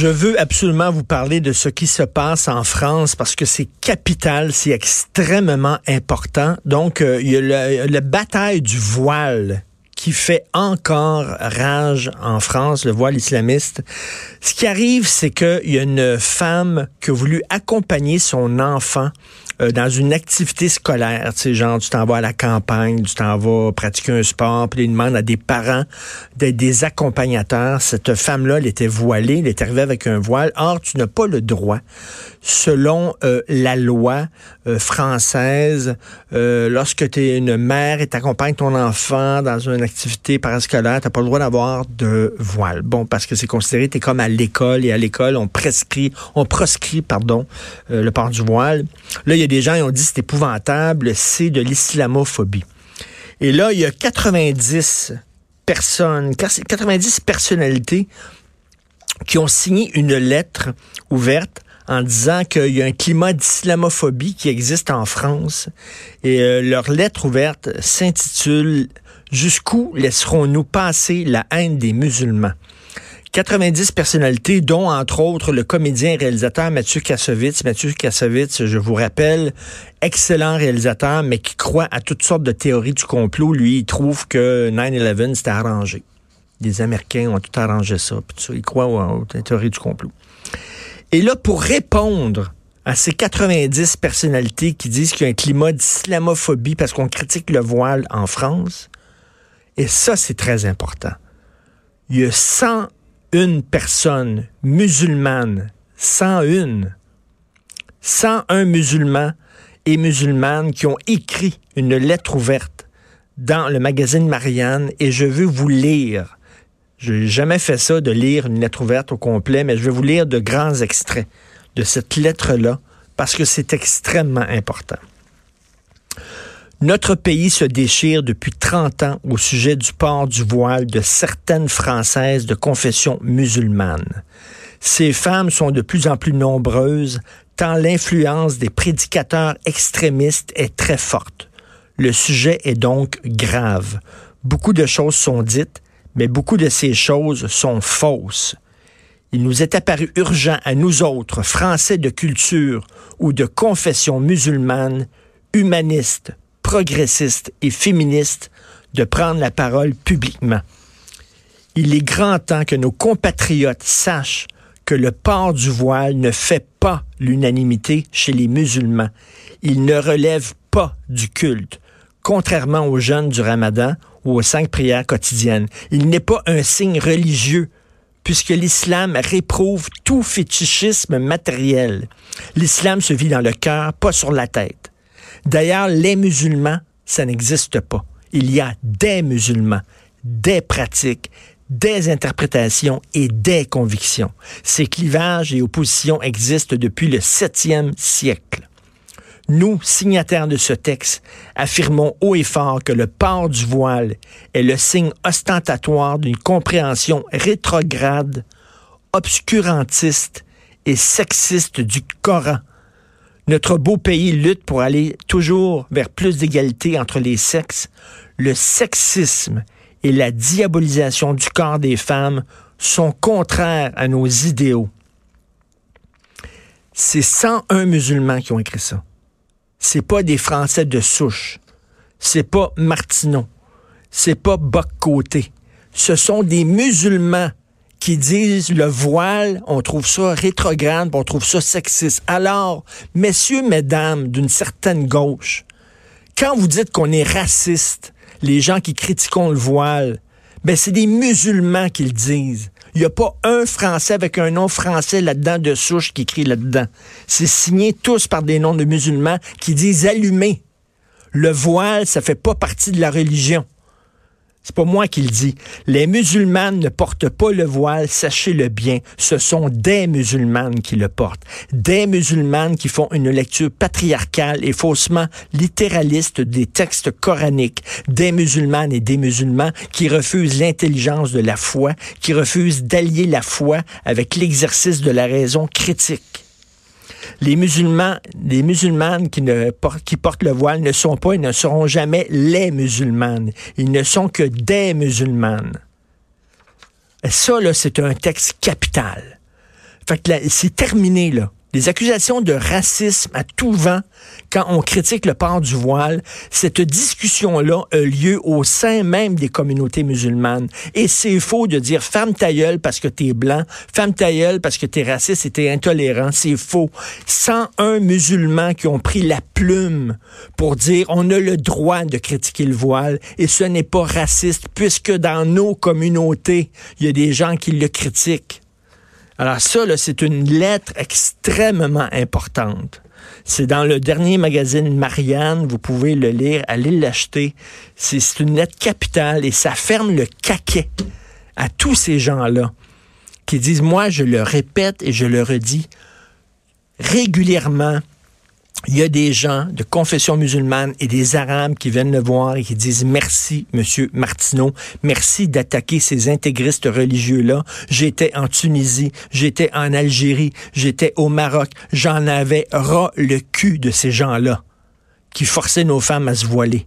Je veux absolument vous parler de ce qui se passe en France parce que c'est capital, c'est extrêmement important. Donc, euh, il y a la bataille du voile qui fait encore rage en France, le voile islamiste. Ce qui arrive, c'est qu'il y a une femme qui a voulu accompagner son enfant euh, dans une activité scolaire, tu sais, genre tu t'en vas à la campagne, tu t'en vas pratiquer un sport, puis il demande à des parents d'être des accompagnateurs. Cette femme-là, elle était voilée, elle est arrivée avec un voile. Or, tu n'as pas le droit, selon euh, la loi euh, française, lorsque tu es une mère et t'accompagnes ton enfant dans une activité parascolaire, t'as pas le droit d'avoir de voile. Bon, parce que c'est considéré, t'es comme à l'école, et à l'école, on prescrit, on proscrit, pardon, le port du voile. Là, il y a des gens qui ont dit c'est épouvantable, c'est de l'islamophobie. Et là, il y a 90 personnes, 90 personnalités qui ont signé une lettre ouverte en disant qu'il y a un climat d'islamophobie qui existe en France. Et euh, leur lettre ouverte s'intitule Jusqu'où laisserons-nous passer la haine des musulmans? 90 personnalités, dont entre autres le comédien et réalisateur Mathieu Kassovitz. Mathieu Kassovitz, je vous rappelle, excellent réalisateur, mais qui croit à toutes sortes de théories du complot. Lui, il trouve que 9-11, c'était arrangé. Les Américains ont tout arrangé ça. Il croit aux, théories du complot. Et là, pour répondre à ces 90 personnalités qui disent qu'il y a un climat d'islamophobie parce qu'on critique le voile en France, et ça, c'est très important. Il y a 100 une personne musulmane, 101, 101 musulmans et musulmanes qui ont écrit une lettre ouverte dans le magazine Marianne et je veux vous lire. Je n'ai jamais fait ça de lire une lettre ouverte au complet, mais je vais vous lire de grands extraits de cette lettre-là parce que c'est extrêmement important. Notre pays se déchire depuis 30 ans au sujet du port du voile de certaines Françaises de confession musulmane. Ces femmes sont de plus en plus nombreuses, tant l'influence des prédicateurs extrémistes est très forte. Le sujet est donc grave. Beaucoup de choses sont dites, mais beaucoup de ces choses sont fausses. Il nous est apparu urgent à nous autres, Français de culture ou de confession musulmane, humanistes, progressistes et féministes de prendre la parole publiquement. Il est grand temps que nos compatriotes sachent que le port du voile ne fait pas l'unanimité chez les musulmans. Il ne relève pas du culte, contrairement aux jeunes du ramadan ou aux cinq prières quotidiennes. Il n'est pas un signe religieux puisque l'islam réprouve tout fétichisme matériel. L'islam se vit dans le cœur, pas sur la tête. D'ailleurs, les musulmans, ça n'existe pas. Il y a des musulmans, des pratiques, des interprétations et des convictions. Ces clivages et oppositions existent depuis le 7e siècle. Nous, signataires de ce texte, affirmons haut et fort que le port du voile est le signe ostentatoire d'une compréhension rétrograde, obscurantiste et sexiste du Coran notre beau pays lutte pour aller toujours vers plus d'égalité entre les sexes. Le sexisme et la diabolisation du corps des femmes sont contraires à nos idéaux. C'est 101 musulmans qui ont écrit ça. C'est pas des Français de souche. C'est pas Martineau. C'est pas Boc-Côté. Ce sont des musulmans qui disent le voile, on trouve ça rétrograde, on trouve ça sexiste. Alors, messieurs, mesdames d'une certaine gauche, quand vous dites qu'on est raciste, les gens qui critiquent le voile, ben c'est des musulmans qui le disent. Il n'y a pas un Français avec un nom français là-dedans de souche qui écrit là-dedans. C'est signé tous par des noms de musulmans qui disent allumer. Le voile, ça fait pas partie de la religion. C'est pas moi qui le dis. Les musulmanes ne portent pas le voile, sachez-le bien. Ce sont des musulmanes qui le portent. Des musulmanes qui font une lecture patriarcale et faussement littéraliste des textes coraniques. Des musulmanes et des musulmans qui refusent l'intelligence de la foi, qui refusent d'allier la foi avec l'exercice de la raison critique les musulmans, les musulmanes qui, portent le voile ne sont pas et ne seront jamais les musulmanes. Ils ne sont que des musulmanes. Ça, là, c'est un texte capital. Fait que c'est terminé, là. Les accusations de racisme à tout vent quand on critique le port du voile, cette discussion-là a lieu au sein même des communautés musulmanes. Et c'est faux de dire femme ta parce que t'es blanc, femme ta parce que t'es raciste et t'es intolérant. C'est faux. 101 musulmans qui ont pris la plume pour dire on a le droit de critiquer le voile et ce n'est pas raciste puisque dans nos communautés, il y a des gens qui le critiquent. Alors ça, c'est une lettre extrêmement importante. C'est dans le dernier magazine Marianne, vous pouvez le lire, allez l'acheter. C'est une lettre capitale et ça ferme le caquet à tous ces gens-là qui disent, moi je le répète et je le redis régulièrement, il y a des gens de confession musulmane et des Arabes qui viennent le voir et qui disent merci, Monsieur Martineau, merci d'attaquer ces intégristes religieux-là. J'étais en Tunisie, j'étais en Algérie, j'étais au Maroc, j'en avais ras le cul de ces gens-là qui forçaient nos femmes à se voiler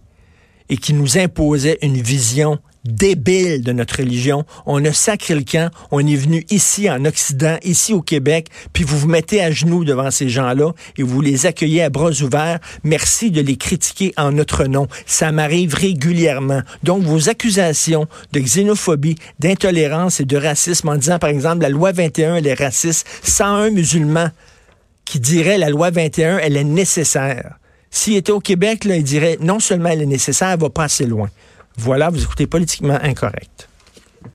et qui nous imposaient une vision débile de notre religion. On a sacré le camp. On est venu ici en Occident, ici au Québec, puis vous vous mettez à genoux devant ces gens-là et vous les accueillez à bras ouverts. Merci de les critiquer en notre nom. Ça m'arrive régulièrement. Donc, vos accusations de xénophobie, d'intolérance et de racisme en disant, par exemple, la loi 21, elle est raciste, 101 musulmans qui diraient la loi 21, elle est nécessaire. S'il était au Québec, là, il dirait non seulement elle est nécessaire, elle va pas assez loin. Voilà, vous écoutez politiquement incorrect.